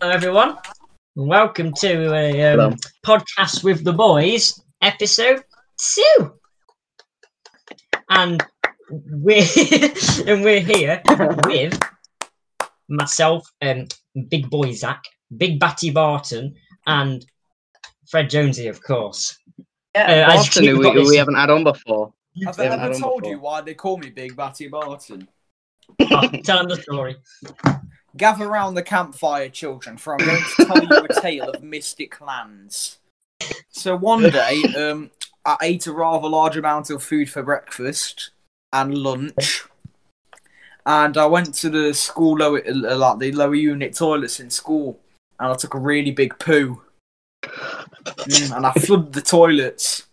Hello, everyone. Welcome to a um, podcast with the boys, episode two. And we're and we're here with myself, um, Big Boy Zach, Big Batty Barton, and Fred Jonesy, of course. Yeah, Uh, Barton, who we, this- we haven't had on before. Have Yeah, I I ever told before. you why they call me Big Batty Barton? Oh, tell them the story. Gather round the campfire, children, for I'm going to tell you a tale of mystic lands. So one day, um, I ate a rather large amount of food for breakfast and lunch, and I went to the school lower, uh, like the lower unit toilets in school, and I took a really big poo, Mm, and I flooded the toilets.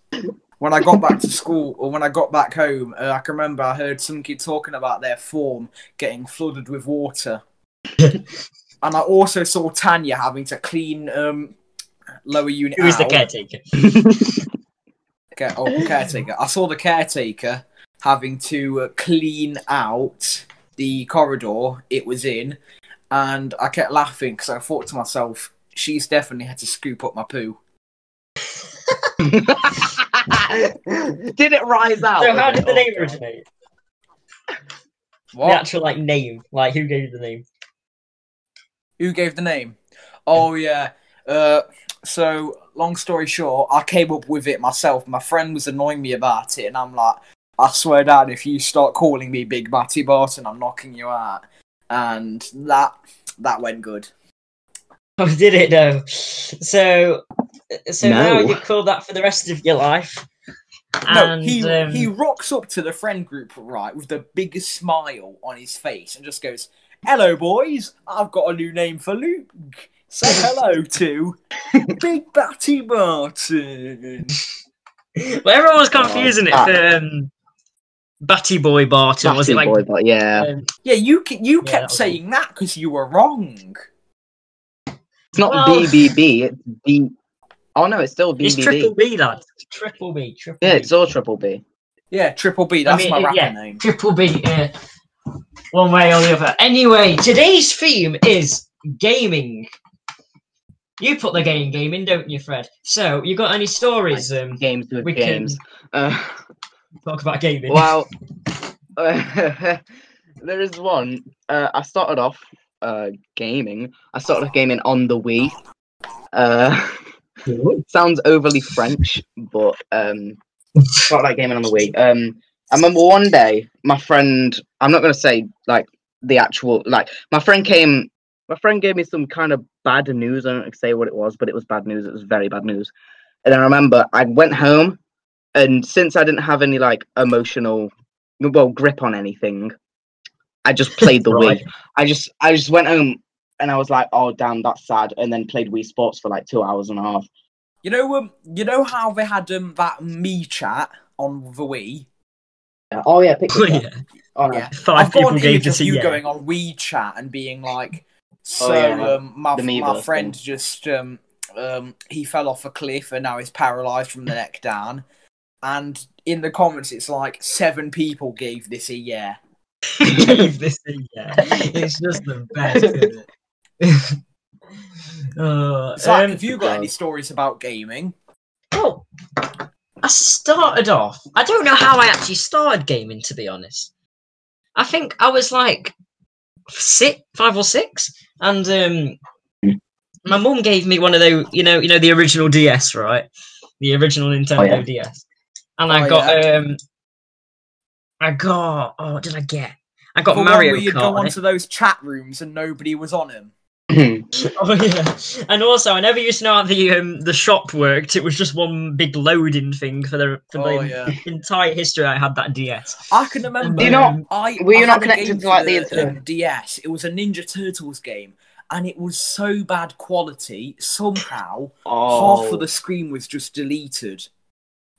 When I got back to school, or when I got back home, uh, I can remember I heard some kid talking about their form getting flooded with water. And I also saw Tanya having to clean um, lower unit. Who is the caretaker? Care- oh, caretaker. I saw the caretaker having to uh, clean out the corridor it was in, and I kept laughing because I thought to myself, she's definitely had to scoop up my poo. did it rise out? So, of how it? did the Oh, name God. originate? The actual like name, like who gave the name? Who gave the name? Oh yeah. Uh, so long story short, I came up with it myself. My friend was annoying me about it, and I'm like, I swear down, if you start calling me Big Batty Barton, I'm knocking you out. And that that went good. Oh, did it though? So, so now you call that for the rest of your life. No, And, he um, he rocks up to the friend group right with the biggest smile on his face and just goes, "Hello, boys! I've got a new name for Luke. Say hello to Big Batty Barton." well, everyone was confusing it Ah. for um, Batty Boy Barton. was it like? boy, but yeah, um, Yeah, you you Yeah, kept was saying that because you were wrong. it's not well- BBB. It's B. Oh no, it's still BBB. it's Triple B, lad. Triple B. Triple Yeah, it's all triple B. Yeah, Triple B. That's mean, my rapper yeah, name. Triple B. Uh, one way or the other. Anyway, today's theme is gaming. You put the game gaming, don't you, Fred? So, you got any stories? Um, Games with we can games. Uh, talk about gaming. well, there is one. Uh, I started off uh, gaming. I started off gaming on the Wii. Uh, sounds overly French, but um, started like gaming on the Wii. Um, I remember one day my friend. I'm not gonna say like the actual like my friend came. My friend gave me some kind of bad news. I don't say what it was, but it was bad news. It was very bad news. And I remember I went home, and since I didn't have any like emotional, well, grip on anything, I just played the Right. Wii. I just I just went home and I was like, oh damn, that's sad. And then played Wii Sports for like two hours and a half. You know, um, you know how they had um that me chat on the Wii. Yeah. Oh yeah, pick Oh, yeah. Oh, no. Yeah. 5 I've people gave image of this a you yeah. going on WeChat and being like, so Oh, yeah, um, my my friend thing. just um um he fell off a cliff and now he's paralyzed from the neck down. And in the comments, it's like seven people gave this a yeah. gave this a yeah. It's just the best, isn't it? uh, Zach, um, have you got any stories about gaming? well, I started off. I don't know how I actually started gaming, to be honest. I think I was like six, five or six, and um, my mum gave me one of those, you know, you know, the original DS, right? The original Nintendo yeah. DS, and I Oh, got yeah. um, I got oh, what did I get? I got The one Mario where you'd Kart. go onto those chat rooms and nobody was on him. Oh yeah, and also I never used to know how the um, the shop worked. It was just one big loading thing for the for Oh the yeah, entire history. I had that DS. I can remember. Do you not- Um, I Were you I not connected to, like, for the internet? um, DS. It was a Ninja Turtles game, and it was so bad quality. Somehow, oh, half of the screen was just deleted.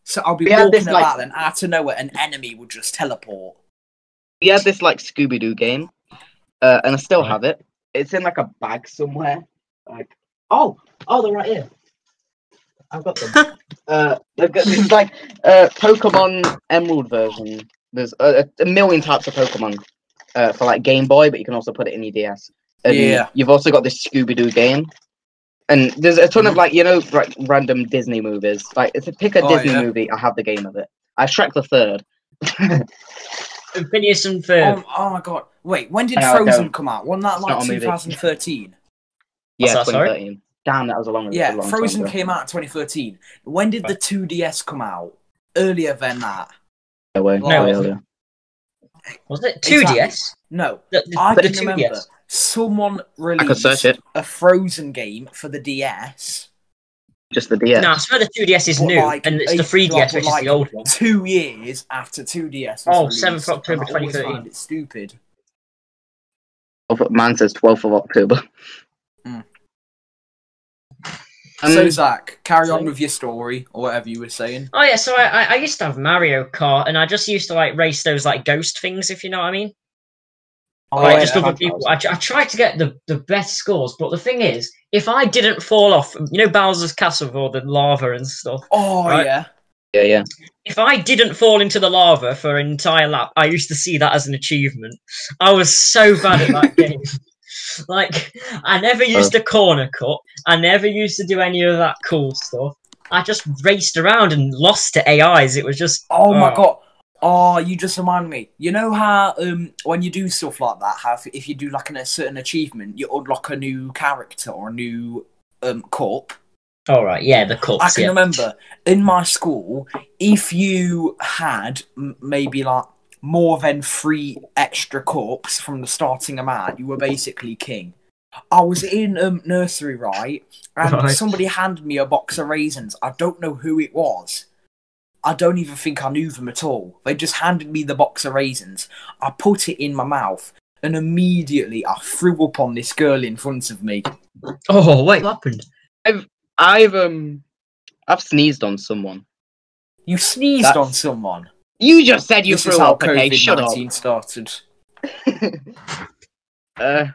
So I'll be We had walking this, like- about, and out of nowhere, an enemy would just teleport. we had this like Scooby Doo game, uh, and I still have it. It's in like a bag somewhere. Like, oh, oh, they're right here. I've got them. uh, they've got this like uh, Pokemon Emerald version. There's a, a million types of Pokemon uh, for like Game Boy, but you can also put it in your DS. And Yeah. you've also got this Scooby Doo game. And there's a ton of like you know like random Disney movies. Like if you pick a Oh, Disney yeah. movie, I have the game of it. I Shrek the third. And Phineas and Ferb. Oh, oh my god! Wait, when did I know, Frozen come out? Wasn't that like not a movie. 2013? yeah, that, sorry? 2013. Damn, that was a long. a Yeah, long Frozen ago. came out in 2013. When did the 2DS come out? Earlier than that. No way. No, No, it earlier. Was it 2DS? No, The, the, I the can 2DS. remember someone I released it. a Frozen game for the DS Just the DS. No, I swear the 2DS is But new, like and it's the eight- 3DS, which like is the old one. two years after 2DS. Was Oh, released, 7th of October and I 2013. find It stupid. Man says 12th of October. Mm. Um, so Zach, carry on with your story or whatever you were saying. Oh yeah, so I, I I used to have Mario Kart, and I just used to like race those like ghost things, if you know what I mean. Oh, like yeah. just other people. I, I tried to get the, the best scores, but the thing is, if I didn't fall off, you know Bowser's Castle with all the lava and stuff. Oh Right. yeah. yeah, yeah. If I didn't fall into the lava for an entire lap, I used to see that as an achievement. I was so bad at that game. Like I never used a corner cut. I never used to do any of that cool stuff. I just raced around and lost to AIs. It was just Oh my Oh. god. Oh, you just remind me. You know how um when you do stuff like that, how if, if you do like an, a certain achievement, you unlock a new character or a new um cup. All right. Yeah, the cups. I can yeah. remember in my school, if you had maybe like more than three extra cups from the starting amount, you were basically king. I was in um, nursery, right, and Right. somebody handed me a box of raisins. I don't know who it was. I don't even think I knew them at all. They just handed me the box of raisins. I put it in my mouth, and immediately I threw up on this girl in front of me. Oh wait, what happened? I've um, I've sneezed on someone. You sneezed That's- on someone. You just said you this threw is how up. Okay, shut COVID up. nineteen started. uh,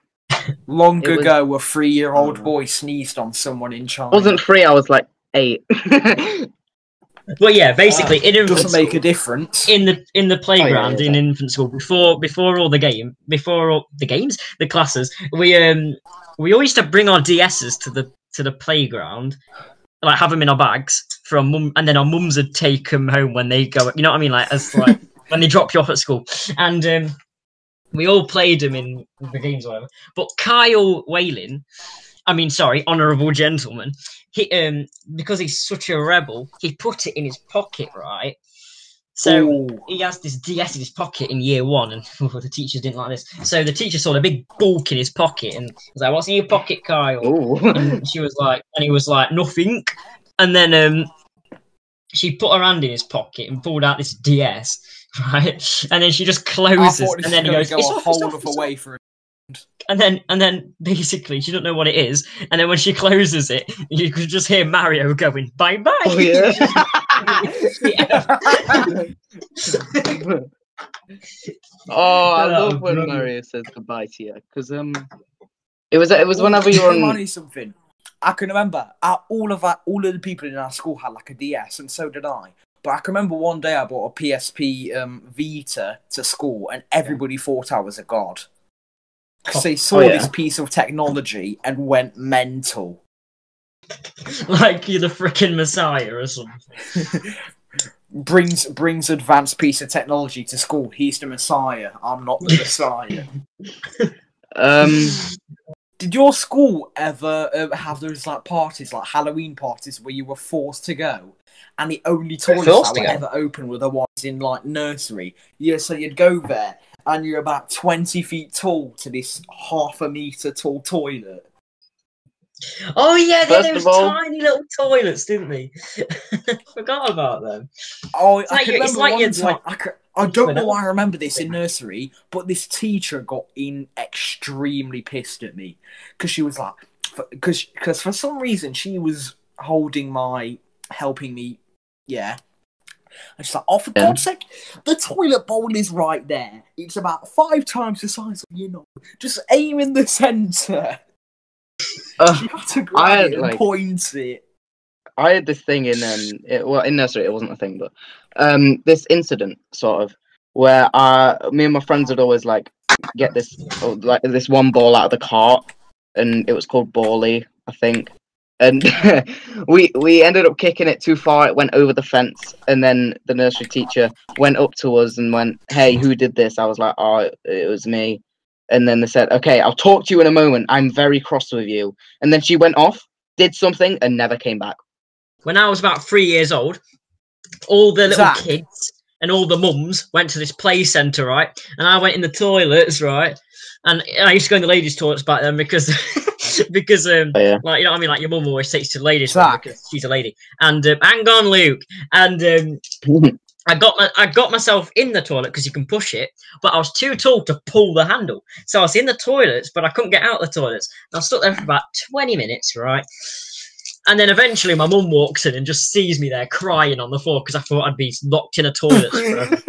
Long It was- ago, a three-year-old Oh. boy sneezed on someone in China. wasn't free. I was like eight. Well, yeah, basically in infant doesn't make school- a difference. in the in the playground yeah, in infant school before before all the game before all the games the classes we um we always used to bring our DSs to the to the playground like have them in our bags for our mum and then our mums would take them home when they go you know what I mean? Like as like when they drop you off at school. And um we all played them in the games or whatever. But Kyle Whalen I mean sorry honourable gentleman he um because he's such a rebel he put it in his pocket right so Ooh. he has this DS in his pocket in year one, and the teachers didn't like this. So the teacher saw a big bulk in his pocket and was like, "What's in your pocket, Kyle?" Ooh. And she was like, and he was like, "Nothing." And then um, she put her hand in his pocket and pulled out this DS, right? And then she just closes, thought and then he goes, go "It's a off, it's whole off, of it's a off." way for And then, and then, basically, she don't know what it is. And then when she closes it, you could just hear Mario going, "Bye bye." Oh yeah. oh, I love when brilliant. Mario says goodbye to you because um, it was it was whenever you were on. me something. I can remember uh, all of that. All of the people in our school had like a DS, and so did I. But I can remember one day I bought a PSP um, Vita to school, and everybody thought I was a god because they saw Oh, yeah. this piece of technology and went mental. like you're the freaking Messiah or something. brings brings advanced piece of technology to school. He's the Messiah. I'm not the Messiah. Um, Did your school ever uh, have those like parties, like Halloween parties, where you were forced to go, and the only toilets forced that were go? ever open were the ones in like nursery? Yeah, so you'd go there, and you're about twenty feet tall to this half a meter tall toilet. Oh yeah, they First had those all- tiny little toilets, didn't they? Forgot about them. Oh, It's I like can you- it's remember like one time. I, ca- I don't know why I remember this in nursery, but this teacher got in extremely pissed at me because she was like, because because for some reason she was holding my, helping me, yeah. And she's like, oh, for Yeah. God's sake, the toilet bowl is right there. It's about five times the size of you know. Just aim in the centre. Uh, She had to grab I and like- point it. I had this thing in um, it, well, in nursery it wasn't a thing, but um, this incident sort of where uh, me and my friends would always like get this oh, like this one ball out of the cart, and it was called Bally, I think. And we we ended up kicking it too far. It went over the fence, and then the nursery teacher went up to us and went, "Hey, who did this?" I was like, "Oh, it was me." And then they said, "Okay, I'll talk to you in a moment. I'm very cross with you." And then she went off, did something, and never came back. When I was about three years old, all the little Zach. kids and all the mums went to this play centre, right? And I went in the toilets, right? And I used to go in the ladies' toilets back then because because um Oh, yeah. like you know what I mean like your mum always takes to the ladies' because she's a lady. And um, hang on, Luke. And um I got my, I got myself in the toilet because you can push it, but I was too tall to pull the handle. So I was in the toilets, but I couldn't get out of the toilets. And I was stuck there for about 20 minutes, right? And then eventually my mum walks in and just sees me there crying on the floor because I thought I'd be locked in a toilet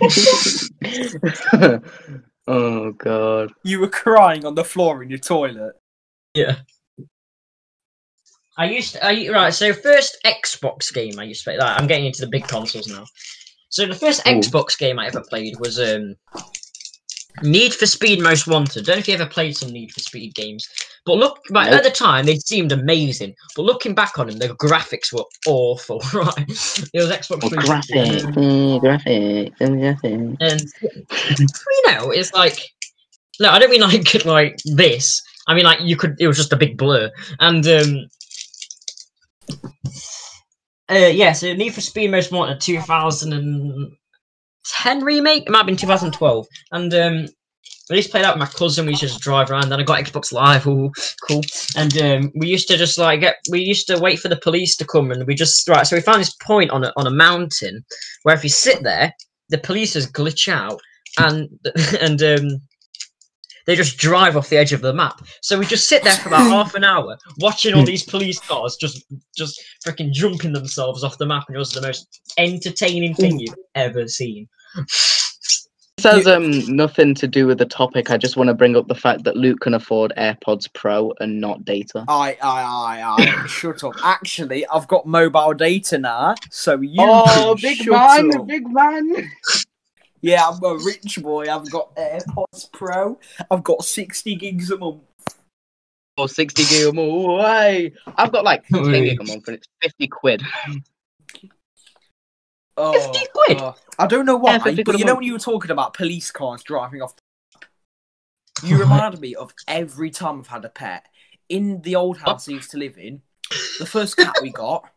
oh god. You were crying on the floor in your toilet. yeah. I used to, I, right, so first Xbox game I used to play that. I'm getting into the big consoles now. So the first Ooh. Xbox game I ever played was um Need for Speed Most Wanted. Don't know if you ever played some Need for Speed games, but look, right, Nope. at the time they seemed amazing. But looking back on them, the graphics were awful. Right, it was Xbox Oh, 360. graphic, mm, graphic, mm, and you know, it's like no, I don't mean like like this. I mean like you could. It was just a big blur, and um, uh, yeah. So Need for Speed Most Wanted, 2010 remake. It might have been 2012, and um. I used to play that with my cousin. We used to just drive around. Then I got Xbox Live. Ooh, cool. And um, we used to just like get. We used to wait for the police to come, and we just right. So we found this point on a on a mountain where if you sit there, the police just glitch out, and and um, they just drive off the edge of the map. So we just sit there for about half an hour watching all these police cars just just freaking jumping themselves off the map, and it was the most entertaining thing you've ever seen. This has um nothing to do with the topic. I just want to bring up the fact that Luke can afford AirPods Pro and not data. I, I, I, I. shut up. Actually, I've got mobile data now, so you. Oh, can shut up. big man. Yeah, I'm a rich boy. I've got AirPods Pro. I've got 60 gigs a month. Or 60 gig a month. Way. I've got like 10 Oi. gig a month and it's 50 quid. Oh, 50 quid? oh. I don't know why, Yeah, but you know when you were talking about police cars driving off, you reminded me of every time I've had a pet. In the old oh. house I used to live in, the first cat we got,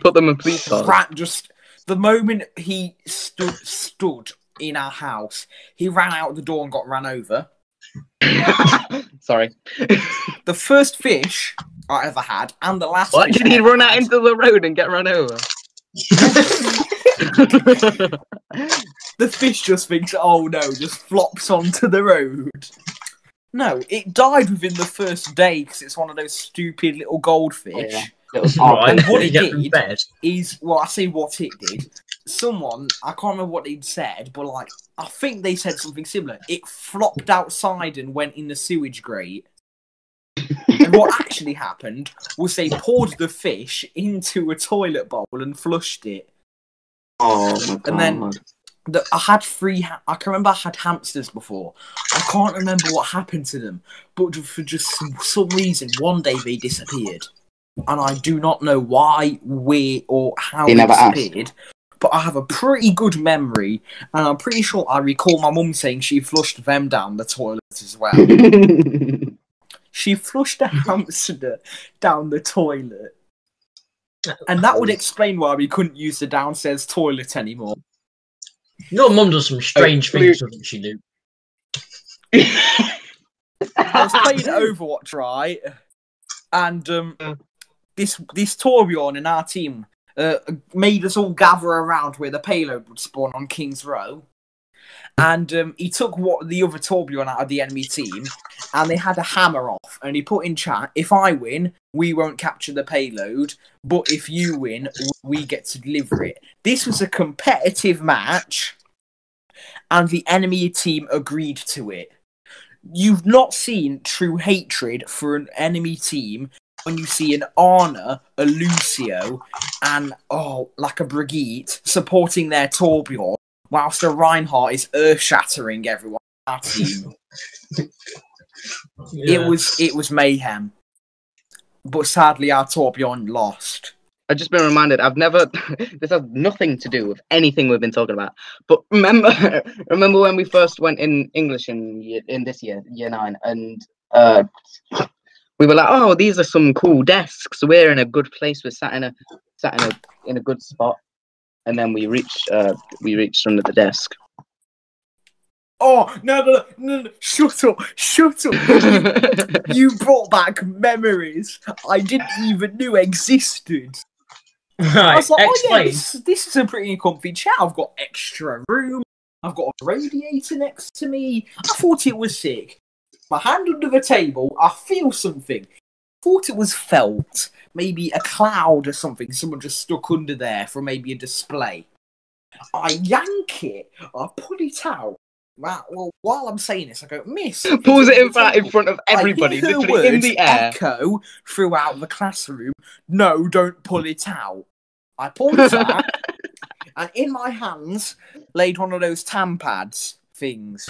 Put them in police cars. ran just the moment he stood stood in our house, he ran out the door and got ran over. Sorry. The first fish I ever had, and the last. What fish did he ever run out had- into the road and get run over? the fish just thinks, "Oh no," just flops onto the road. No, it died within the first day because it's one of those stupid little goldfish. Yeah. It was what you he get from did- Is well, I say what it did. Someone, I can't remember what they'd said, but like I think they said something similar. It flopped outside and went in the sewage grate. and what actually happened was they poured the fish into a toilet bowl and flushed it. Oh my god. And then- the, I had three. Ha- I can remember I had hamsters before. I can't remember what happened to them, but for just some, some reason, one day they disappeared, and I do not know why, where, or how They they, never asked. Disappeared. But I have a pretty good memory, and I'm pretty sure I recall my mum saying she flushed them down the toilet as well. she flushed a hamster down the toilet, and that would explain why we couldn't use the downstairs toilet anymore. Your mum does some strange Oh, things, doesn't she, Luke? I was playing Overwatch, right? And um, this this Torbjorn in our team uh, made us all gather around where the payload would spawn on King's Row. And um, he took what the other Torbjorn out of the enemy team, and they had a hammer off. And he put in chat, "If I win, we won't capture the payload, but if you win, we get to deliver it." This was a competitive match, and the enemy team agreed to it you've not seen true hatred for an enemy team when you see an Ana, a Lucio, and oh, like a Brigitte supporting their Torbjorn whilst a Reinhardt is earth shattering everyone. our team. Yeah. It was it was mayhem. But sadly, our Torbjorn lost. I've just been reminded. I've never. this has nothing to do with anything we've been talking about. But remember, remember when we first went in English in in this year, year nine, and uh, we were like, "Oh, these are some cool desks. We're in a good place. We're sat in a sat in a in a good spot." And then we reached uh, we reached under the desk. Oh no no no! no. Shut up! Shut up! you brought back memories I didn't even know existed. I Right, was like, oh yeah, this, this is a pretty comfy chat. I've got extra room. I've got a radiator next to me. I thought it was sick. My hand under the table. I feel something. Thought it was felt. Maybe a cloud or something. Someone just stuck under there for maybe a display. I yank it. I pull it out. Well, well, while I'm saying this, I go, Miss. Pulls it in front in front of everybody, literally in the air. Echo throughout the classroom. No, don't pull it out. I pulled it out, and in my hands laid one of those tam pads things.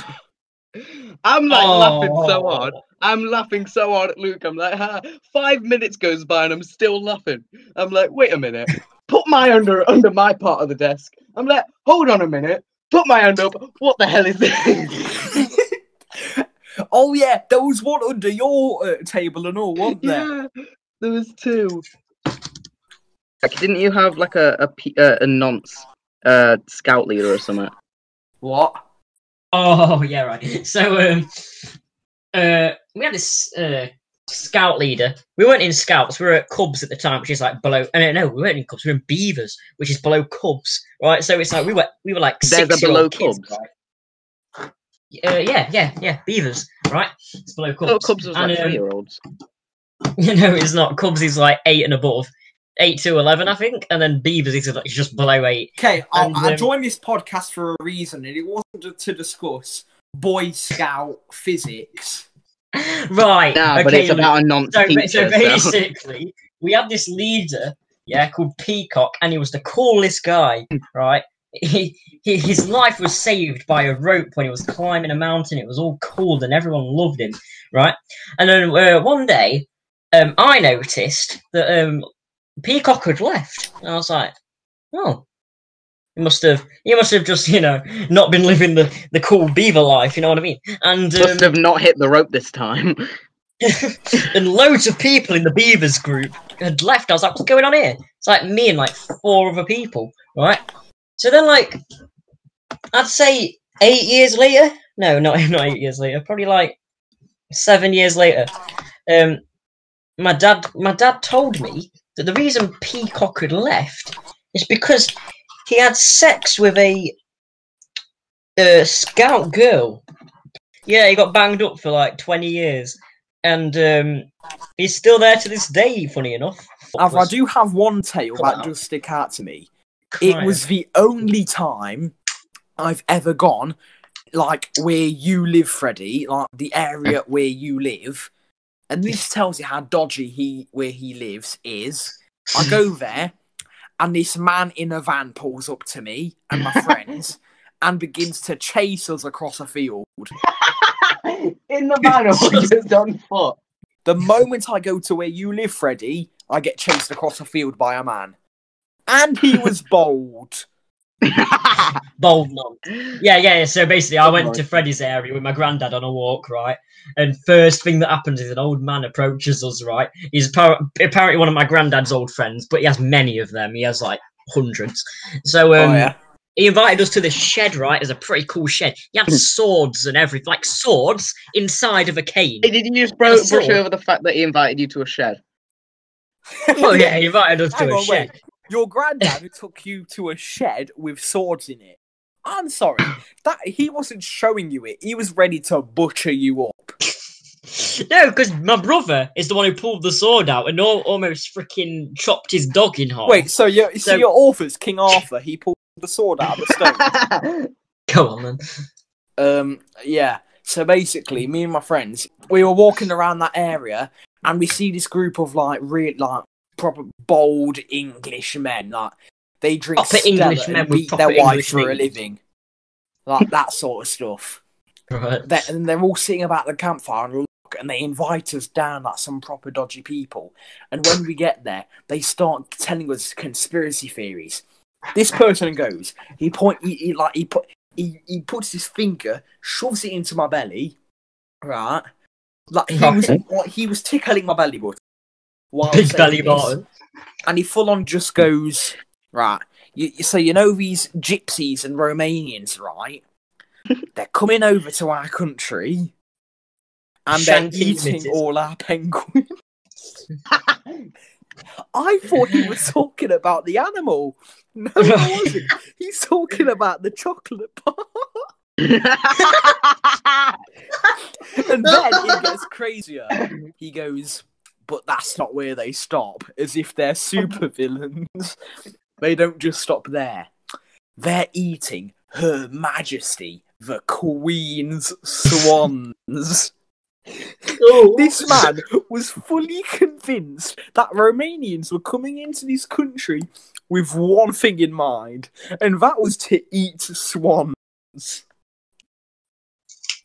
I'm like laughing so Oh. hard. I'm laughing so hard at Luke. I'm like, ha. five minutes goes by and I'm still laughing. I'm like, wait a minute. Put my under under my part of the desk. I'm like, hold on a minute. Put my hand up. What the hell is this? oh yeah, there was one under your uh, table and all, wasn't there? yeah, there was two. Like, didn't you have like a a, P- uh, a nonce uh, scout leader or something? What? Oh yeah, right. So um, uh, we had this uh scout leader. We weren't in scouts. We were at Cubs at the time, which is like below. Uh, no, we weren't in Cubs. We were in Beavers, which is below Cubs, right? So it's like we were we were like There's a six year below kids, Cubs? right? Uh, yeah, yeah, yeah. Beavers, right? It's below Cubs. Oh, Cubs was like And, um, three year olds. You know, it's not. Cubs is like eight and above, eight to eleven, I think, and then Beavers is like just below eight. Okay, I, And, I um, joined this podcast for a reason, and it wasn't to- to discuss Boy Scout physics. Right. Nah, but it's about a nonce so, teacher. so so- basically, we had this leader, yeah, called Peacock, and he was the coolest guy, right? He, he his life was saved by a rope when he was climbing a mountain. It was all cool, and everyone loved him, right? And then uh, one day, um, I noticed that um, Peacock had left, and I was like, "Oh, he must have, he must have just, you know, not been living the the cool beaver life." You know what I mean? And um, Must have not hit the rope this time. and loads of people in the Beavers group had left. I was like, what's going on here? It's like me and like four other people, right? So then, like, I'd say eight years later, no, not, not eight years later, probably like seven years later, um, my dad, my dad told me that the reason Peacock had left is because he had sex with a, uh scout girl. Yeah, he got banged up for like 20 years and um, he's still there to this day. Funny enough, I do have one tale that does stick out to me. It was the only time I've ever gone, like where you live, Freddie, like the area where you live, and this tells you how dodgy he where he lives is. I go there, and this man in a van pulls up to me and my friends, and begins to chase us across a field. In the van or just on foot. The moment I go to where you live, Freddie, I get chased across a field by a man, and he was bold. bold none. Yeah, yeah. yeah. So basically, I went to Lord. Freddie's area with my granddad on a walk, right? And first thing that happens is an old man approaches us, right? He's apparently one of my granddad's old friends, but he has many of them. He has like hundreds. So um, oh yeah. he invited us to this shed, right? It's a pretty cool shed. He had swords and everything, like swords inside of a cane. Hey, did you just bro- A brush over the fact that he invited you to a shed? well, yeah, he invited us to Hang a on, shed. wait. Your granddad took you to a shed with swords in it. I'm sorry, that he wasn't showing you it. He was ready to butcher you up. No, because my brother is the one who pulled the sword out and al- almost freaking chopped his dog in half. Wait, so your so So- your author's King Arthur. He pulled the sword out of the stone. go on then. um, yeah. So basically, me and my friends, we were walking around that area, and we see this group of like real, like proper bold English men. Like they drink Proper Stella English men and with beat their wife English for a living. like that sort of stuff. Right. They're, and they're all sitting about the campfire and look, and they invite us down like some proper dodgy people. And when we get there, they start telling us conspiracy theories. This person goes, he point, he, he like he put, he, he puts his finger, shoves it into my belly, right? Like he was, like, he was tickling my belly button. while Big belly button. and he full on just goes right. You, so you know these gypsies and Romanians, right? they're coming over to our country, and they're eating midgets. all our penguins. I thought he was talking about the animal. No, he wasn't. He's talking about the chocolate bar. And then it gets crazier. He goes, but that's not where they stop, as if they're super villains. They don't just stop there. They're eating Her Majesty, the Queen's swans. Oh. This man was fully convinced that Romanians were coming into this country with one thing in mind, and that was to eat swans.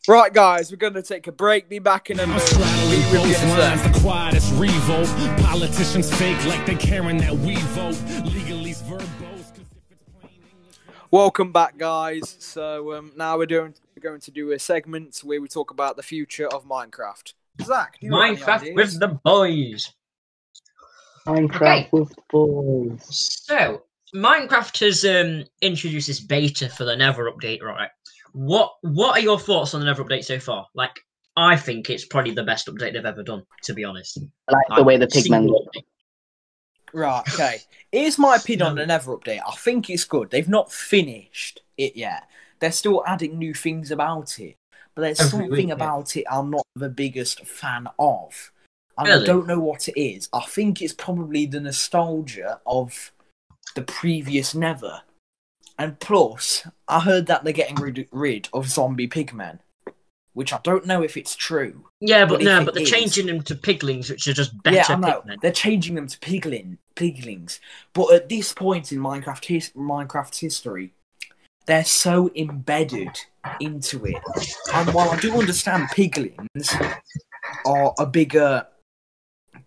Right, guys, we're going to take a break. Be back in a I'm minute. straddling Be with you both in a lines, sec. the quietest revolt. Politicians fake like they caring that we vote. Legalese verbose. 'cause if it's plain English, Welcome back, guys. So um, now we're doing we're going to do a segment where we talk about the future of Minecraft. Zach, do you have any Minecraft ideas? with the boys. Minecraft Okay. with boys. So, Minecraft has um, introduced this beta for the Nether update, right? What What are your thoughts on the Nether update so far? Like, I think it's probably the best update they've ever done, to be honest. I like the way the pigmen look. Right, okay. Here's my opinion on the Nether update. I think it's good. They've not finished it yet. They're still adding new things about it. But there's Every something week, yeah. about it I'm not the biggest fan of. And I don't know what it is. I think it's probably the nostalgia of the previous Nether. And plus, I heard that they're getting rid, rid of zombie pigmen. Which I don't know if it's true. Yeah, but But no, but they're is- changing them to piglings, which are just better yeah, I know. pigmen. They're changing them to piglin, piglings. But at this point in Minecraft his, Minecraft's history, they're so embedded into it. And while I do understand piglings are a bigger,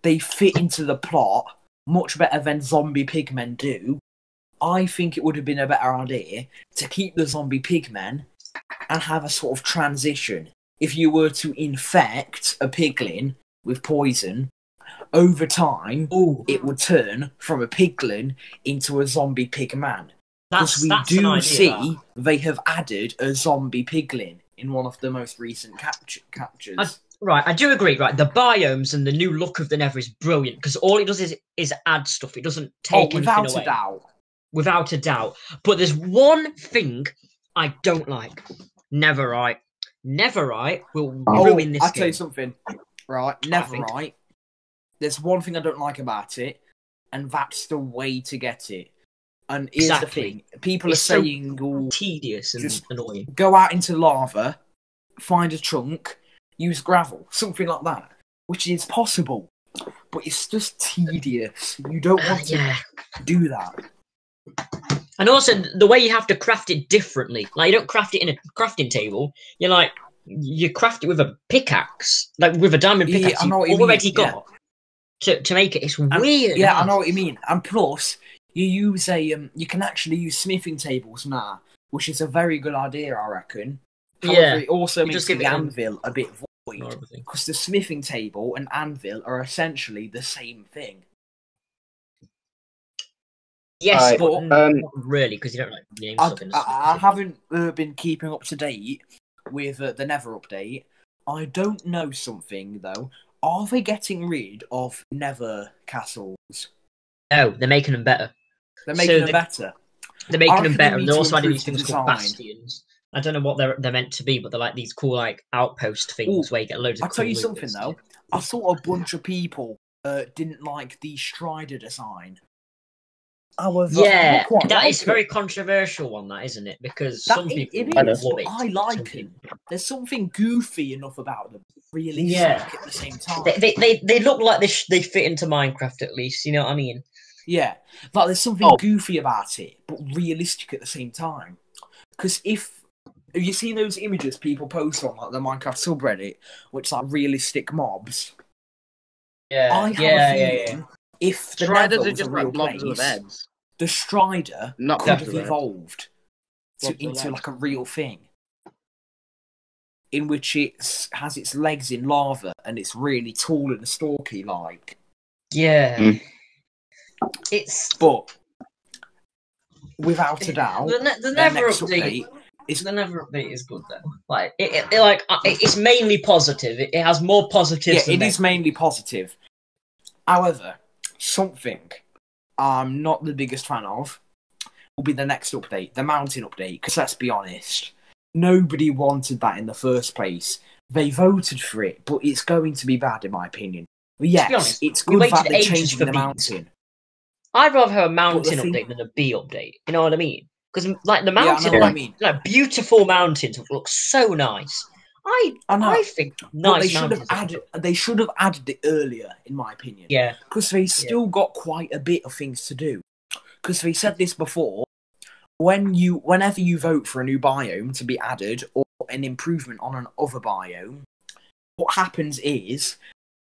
they fit into the plot much better than zombie pigmen do. I think it would have been a better idea to keep the zombie pigmen and have a sort of transition. If you were to infect a piglin with poison, over time Ooh, it would turn from a piglin into a zombie pigman. Because that's, we that's do idea, see that. they have added a zombie piglin in one of the most recent capture- captures. I- Right, I do agree. Right, the biomes and the new look of the Nether is brilliant because all it does is is add stuff. It doesn't take oh, take without anything a doubt. Without a doubt. But there's one thing I don't like. Never right. Netherite. Netherite will Oh, ruin this I'll tell you something. Right, never right. There's one thing I don't like about it, and that's the way to get it. And here's Exactly. the thing: people It's are so saying, oh, Tedious and annoying. "Go out into lava, find a trunk, use gravel, something like that," which is possible, but it's just tedious. You don't ah, want to Yeah. do that. And also the way you have to craft it differently. Like you don't craft it in a crafting table. You're like you craft it with a pickaxe, like with a diamond Yeah, pickaxe I know what you you've mean, already yeah. got to, to make it. It's And- weird. Yeah, I know what you mean. And plus, you use a um, you can actually use smithing tables now, which is a very good idea, I reckon. However, Yeah, it also you makes just the anvil a bit void because the smithing table and anvil are essentially the same thing. Yes, Alright, but um, not really because you don't like name I, stuff in the I, I haven't uh, been keeping up to date with uh, the Nether update. I don't know something though. Are they getting rid of Nether castles? No, they're making them better. They're So making them they- better. They're making them better. need They're also adding these the things called bastions. I don't know what they're they're meant to be, but they're like these cool like outpost things Ooh, where you get loads of. I'll tell you something though. I saw a bunch of people uh, didn't like the Strider design. However, Yeah, I quite that like is it. a very controversial one, that isn't it? Because That- some it- people it is, love it. I like people- them. There's something goofy enough about them, realistic Yeah. at the same time. They, they, they, they look like they, sh- they fit into Minecraft at least. You know what I mean? Yeah, but there's something Oh. goofy about it, but realistic at the same time. Because if Have you seen those images people post on like the Minecraft subreddit, which are realistic mobs? Yeah, I have yeah, a yeah, yeah. If the Striders Nether are was just a real like blobs of place, the Strider Not could have blobs of beds. evolved to, into legs. like a real thing, in which it has its legs in lava and it's really tall and stalky like. Yeah. Mm. It's But without a doubt, the, ne- the never next update. update is The Nether update is good though. Like it, it, it- like uh, it- it's mainly positive. It, it has more positives. yeah, than it is negatives. mainly positive. However, something I'm not the biggest fan of will be the next update, the mountain update. Because let's be honest, nobody wanted that in the first place. They voted for it, but it's going to be bad in my opinion. But yes, honest, it's good that they're changing the bees. mountain. I'd rather have a mountain thing- update than a bee update. You know what I mean? Because like the Yeah, I mountain, know what I like, mean. like beautiful mountains look so nice. I I know. I think nice they should have added. They should have added it earlier, in my opinion. yeah, because they still got quite a bit of things to do. Because they said this before, when you, whenever you vote for a new biome to be added or an improvement on an other biome, what happens is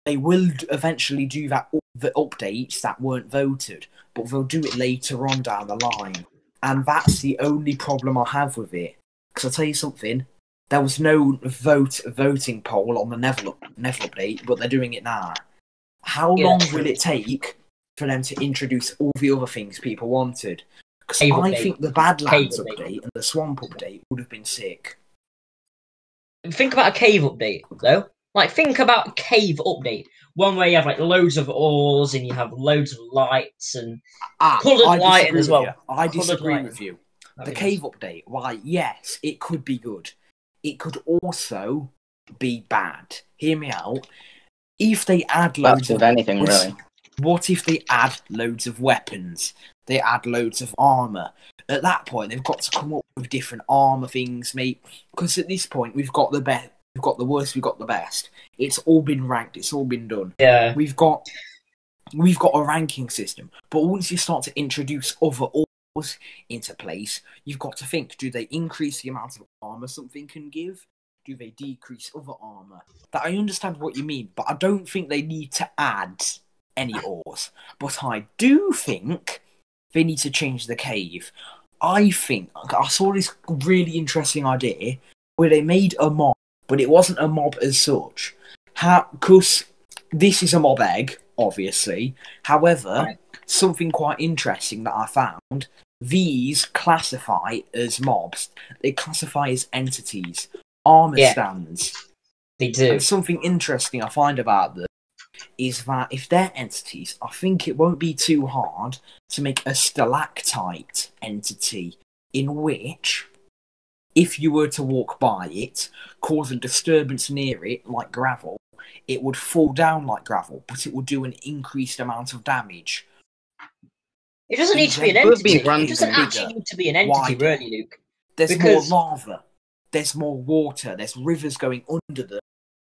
they will eventually do that the updates that weren't voted, but they'll do it later on down the line, and that's the only problem I have with it. Because I'll tell you something. There was no vote voting poll on the Neville, Neville update, but they're doing it now. How Yeah, long will it take for them to introduce all the other things people wanted? Because I update. think the Badlands update. update and the Swamp update would have been sick. think about a cave update though. Like think about a cave update. One where you have like loads of ores and you have loads of lights and Ah, Coloured lighting as well. you. I disagree with you. That'd The cave update, why, yes, it could be good. It could also be bad. Hear me out. If they add loads That's of anything, Yes. really. What if they add loads of weapons? They add loads of armor. At that point, they've got to come up with different armor things, mate. Because at this point, we've got the best, we've got the worst, we've got the best. It's all been ranked. It's all been done. Yeah. We've got, we've got a ranking system. But once you start to introduce other ores into place, you've got to think: Do they increase the amount of armor something can give? Do they decrease other armor? That I understand what you mean, but I don't think they need to add any ores. But I do think they need to change the cave. I think I saw this really interesting idea where they made a mob, but it wasn't a mob as such. How? Because this is a mob egg, obviously. However, Right. something quite interesting that I found these classify as mobs, they classify as entities, armor Yeah. stands. They do. And something interesting I find about them is that if they're entities, I think it won't be too hard to make a stalactite entity in which, if you were to walk by it, cause a disturbance near it, like gravel, it would fall down like gravel, but it would do an increased amount of damage. It doesn't need to be an It would be entity. It doesn't bigger, actually need to be an entity, wider. really, Luke. There's Because- more lava, there's more water, there's rivers going under them.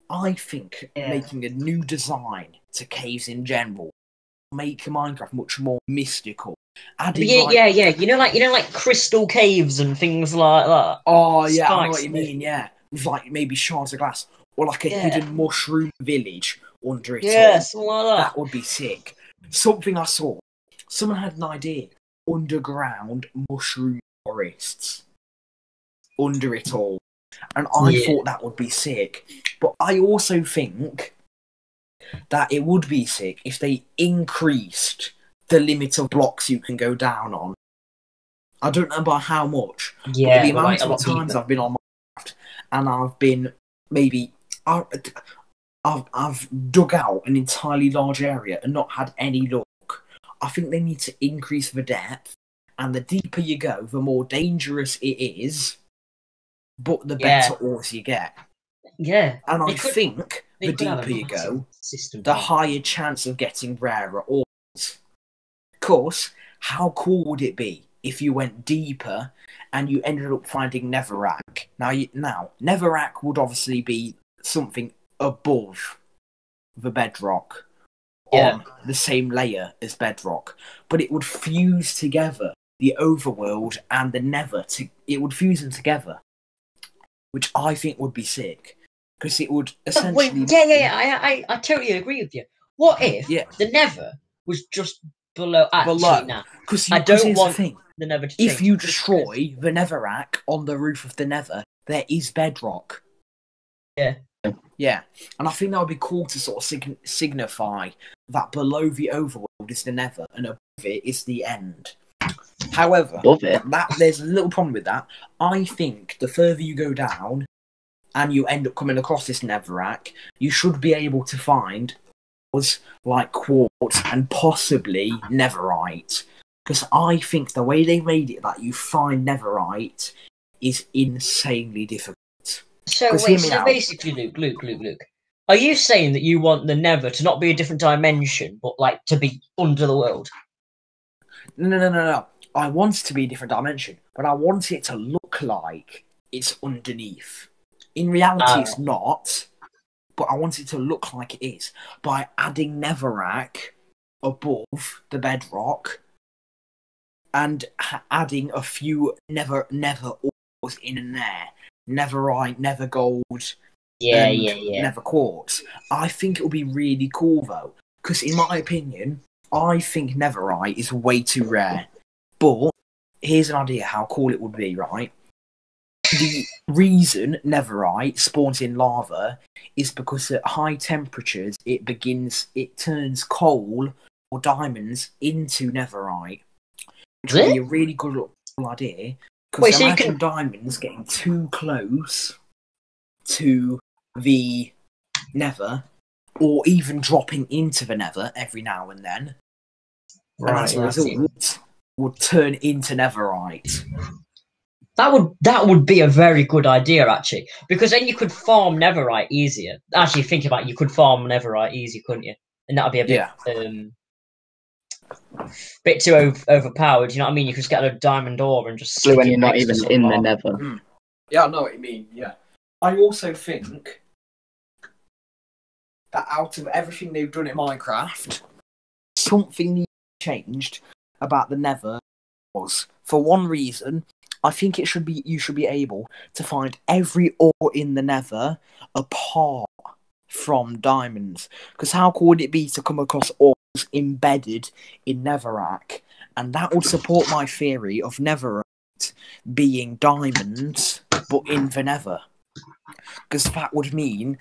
I think Yeah. making a new design to caves in general make Minecraft much more mystical. Adding Yeah, like, yeah, yeah. You know, like you know, like crystal caves and things like that. Oh yeah, I know what you mean. Yeah, with like maybe shards of glass or like a Yeah. hidden mushroom village under it. all. Yeah, something like that. that would be sick. Something I saw. Someone had an idea. Underground mushroom forests. Under it all. And I Yeah. thought that would be sick. But I also think that it would be sick if they increased the limit of blocks you can go down on. I don't know by how much, Yeah, the amount like, of times deeper. I've been on Minecraft and I've been maybe I- I've I've dug out an entirely large area and not had any luck. I think they need to increase the depth, and the deeper you go, the more dangerous it is. But the Yeah. better ores you get, Yeah, and I could- think the could have a deeper you go, system. the higher chance of getting rarer ores. Of course, how cool would it be if you went deeper and you ended up finding Netherrack? Now, you, now Netherrack would obviously be something above the bedrock Yeah. on the same layer as bedrock, but it would fuse together the overworld and the Nether. To, it would fuse them together. which I think would be sick because it would Oh, wait, essentially. yeah, yeah, yeah. I, I, I totally agree with you. What if Yeah. the Nether was just below? Actually, Below. nah, Because I don't want the the Nether to If change. you destroy the Netherrack on the roof of the Nether, there is bedrock. Yeah. Yeah, and I think that would be cool to sort of sign- signify that below the overworld is the Nether, and above it is the end. However, that there's a little problem with that. I think the further you go down, and you end up coming across this Netherrack, you should be able to find was like quartz and possibly Netherite. Because I think the way they made it that you find Netherite is insanely difficult. So wait, so out. basically, Luke, Luke, Luke, Luke, are you saying that you want the Nether to not be a different dimension, but like to be under the world? No, no, no, no, no. I want it to be a different dimension, but I want it to look like it's underneath. In reality, it's oh. not, but I want it to look like it is by adding Netherrack above the bedrock and ha- adding a few nether nether ores in and there. Netherite, Nether gold, Yeah, yeah, yeah. Nether quartz. I think it will be really cool though, because in my opinion, I think Netherite is way too rare. But here's an idea how cool it would be, right? The reason Netherite spawns in lava is because at high temperatures it begins it turns coal or diamonds into Netherite, Which would be a really good idea. Wait, so you imagine can- diamonds getting too close to the nether, or even dropping into the nether every now and then, and as a yeah, result, would turn into netherite. That would that would be a very good idea actually, because then you could farm Netherite easier. Actually, think about it, you could farm Netherite easier, couldn't you? And that'd be a bit um bit too over, overpowered. You know what I mean? You could just get a diamond ore and just when you're not even in the rock. Nether. Hmm. Yeah, I know what you mean. Yeah, I also think that out of everything they've done in Minecraft, something changed about the Nether was for one reason. I think it should be you should be able to find every ore in the Nether apart from diamonds. Because how cool would it be to come across ores embedded in Netherrack? And that would support my theory of Netherite being diamonds, but in the Because that would mean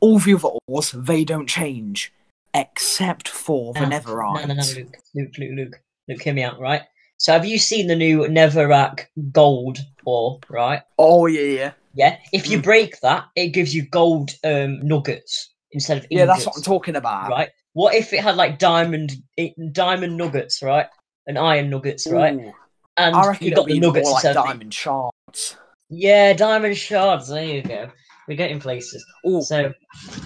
all the other ores, they don't change. Except for the No, Netherite. No, no, no, Luke, Luke, Luke, Luke, Luke, hear me out, right? So, have you seen the new Netherrack gold ore, right? Oh, yeah, yeah. Yeah. If you Mm. break that, it gives you gold um, nuggets instead of Yeah, that's what I'm talking about. right? What if it had like diamond diamond nuggets, right? And iron nuggets, right? Ooh, And I reckon you got the nuggets more like diamond shards. Yeah, diamond shards. There you go. We're getting places. Oh, So,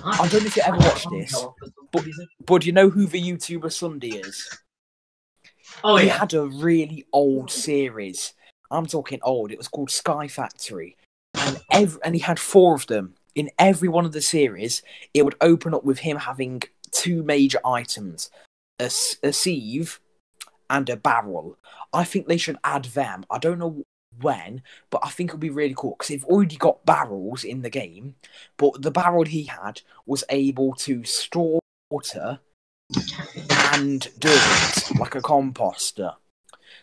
I don't know if you ever watched this, but, but do you know who the YouTuber SSundee is? oh he yeah, had a really old series. I'm talking old. It was called Sky Factory, and every, and he had four of them. In every one of the series, it would open up with him having two major items: a sieve and a barrel. I think they should add them. I don't know when, but I think it'll be really cool because they've already got barrels in the game. But the barrel he had was able to store water and dirt like a composter.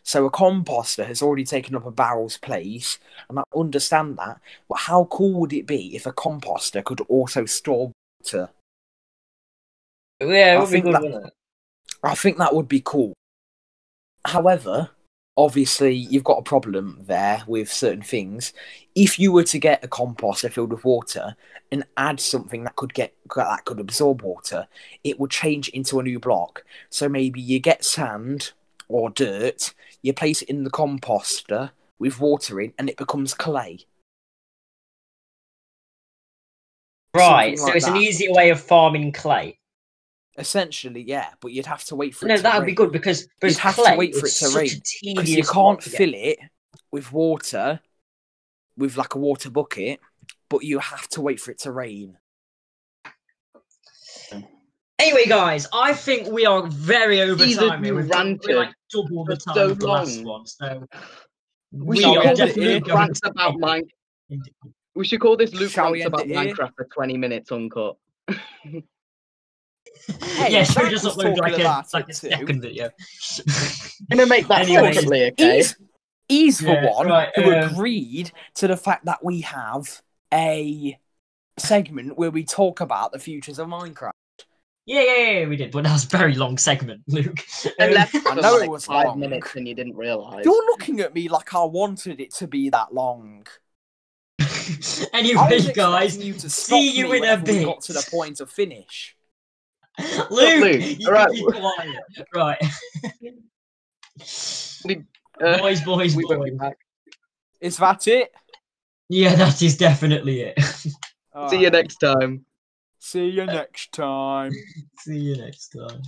So a composter has already taken up a barrel's place, and I understand that. But how cool would it be if a composter could also store water? Yeah, I think good, that-? I think that would be cool. However, obviously, you've got a problem there with certain things. If you were to get a composter filled with water and add something that could get that could absorb water, it would change into a new block. So maybe you get sand or dirt, you place it in the composter with water in, and it becomes clay. Right. Something So like it's an that. easier way of farming clay. Essentially, yeah, but you'd have to wait for it No, to that would be good because because have to wait for it to rain, because you can't block fill it with water with like a water bucket, but you have to wait for it to rain. Anyway, guys, I think we are very over Jesus, time here. We've done- ranted like double the time so of the last long. one, so We we are definitely here. going to about take mine. We should call this Luke Shall rants about? Minecraft for 20 minutes uncut. Hey, yeah, should we Zach just was upload like talking a, about like a second video? I'm gonna make that Anyway. separately, okay? He's, he's the Yeah, one right, who um, agreed to the fact that we have a segment where we talk about the futures of Minecraft. Yeah, yeah, yeah, we did, but that was a very long segment, Luke. I Um, left I for know it was five long. minutes and you didn't realise. You're looking at me like I wanted it to be that long. I was anyway, guys, you to see you in a whenever we bit. got to the point of finish. Luke, Luke, you alright. can be quiet. Right. Uh, boys, boys, we boys. back. Is that it? Yeah, that is definitely it. See you next time. See you next time. See you next time.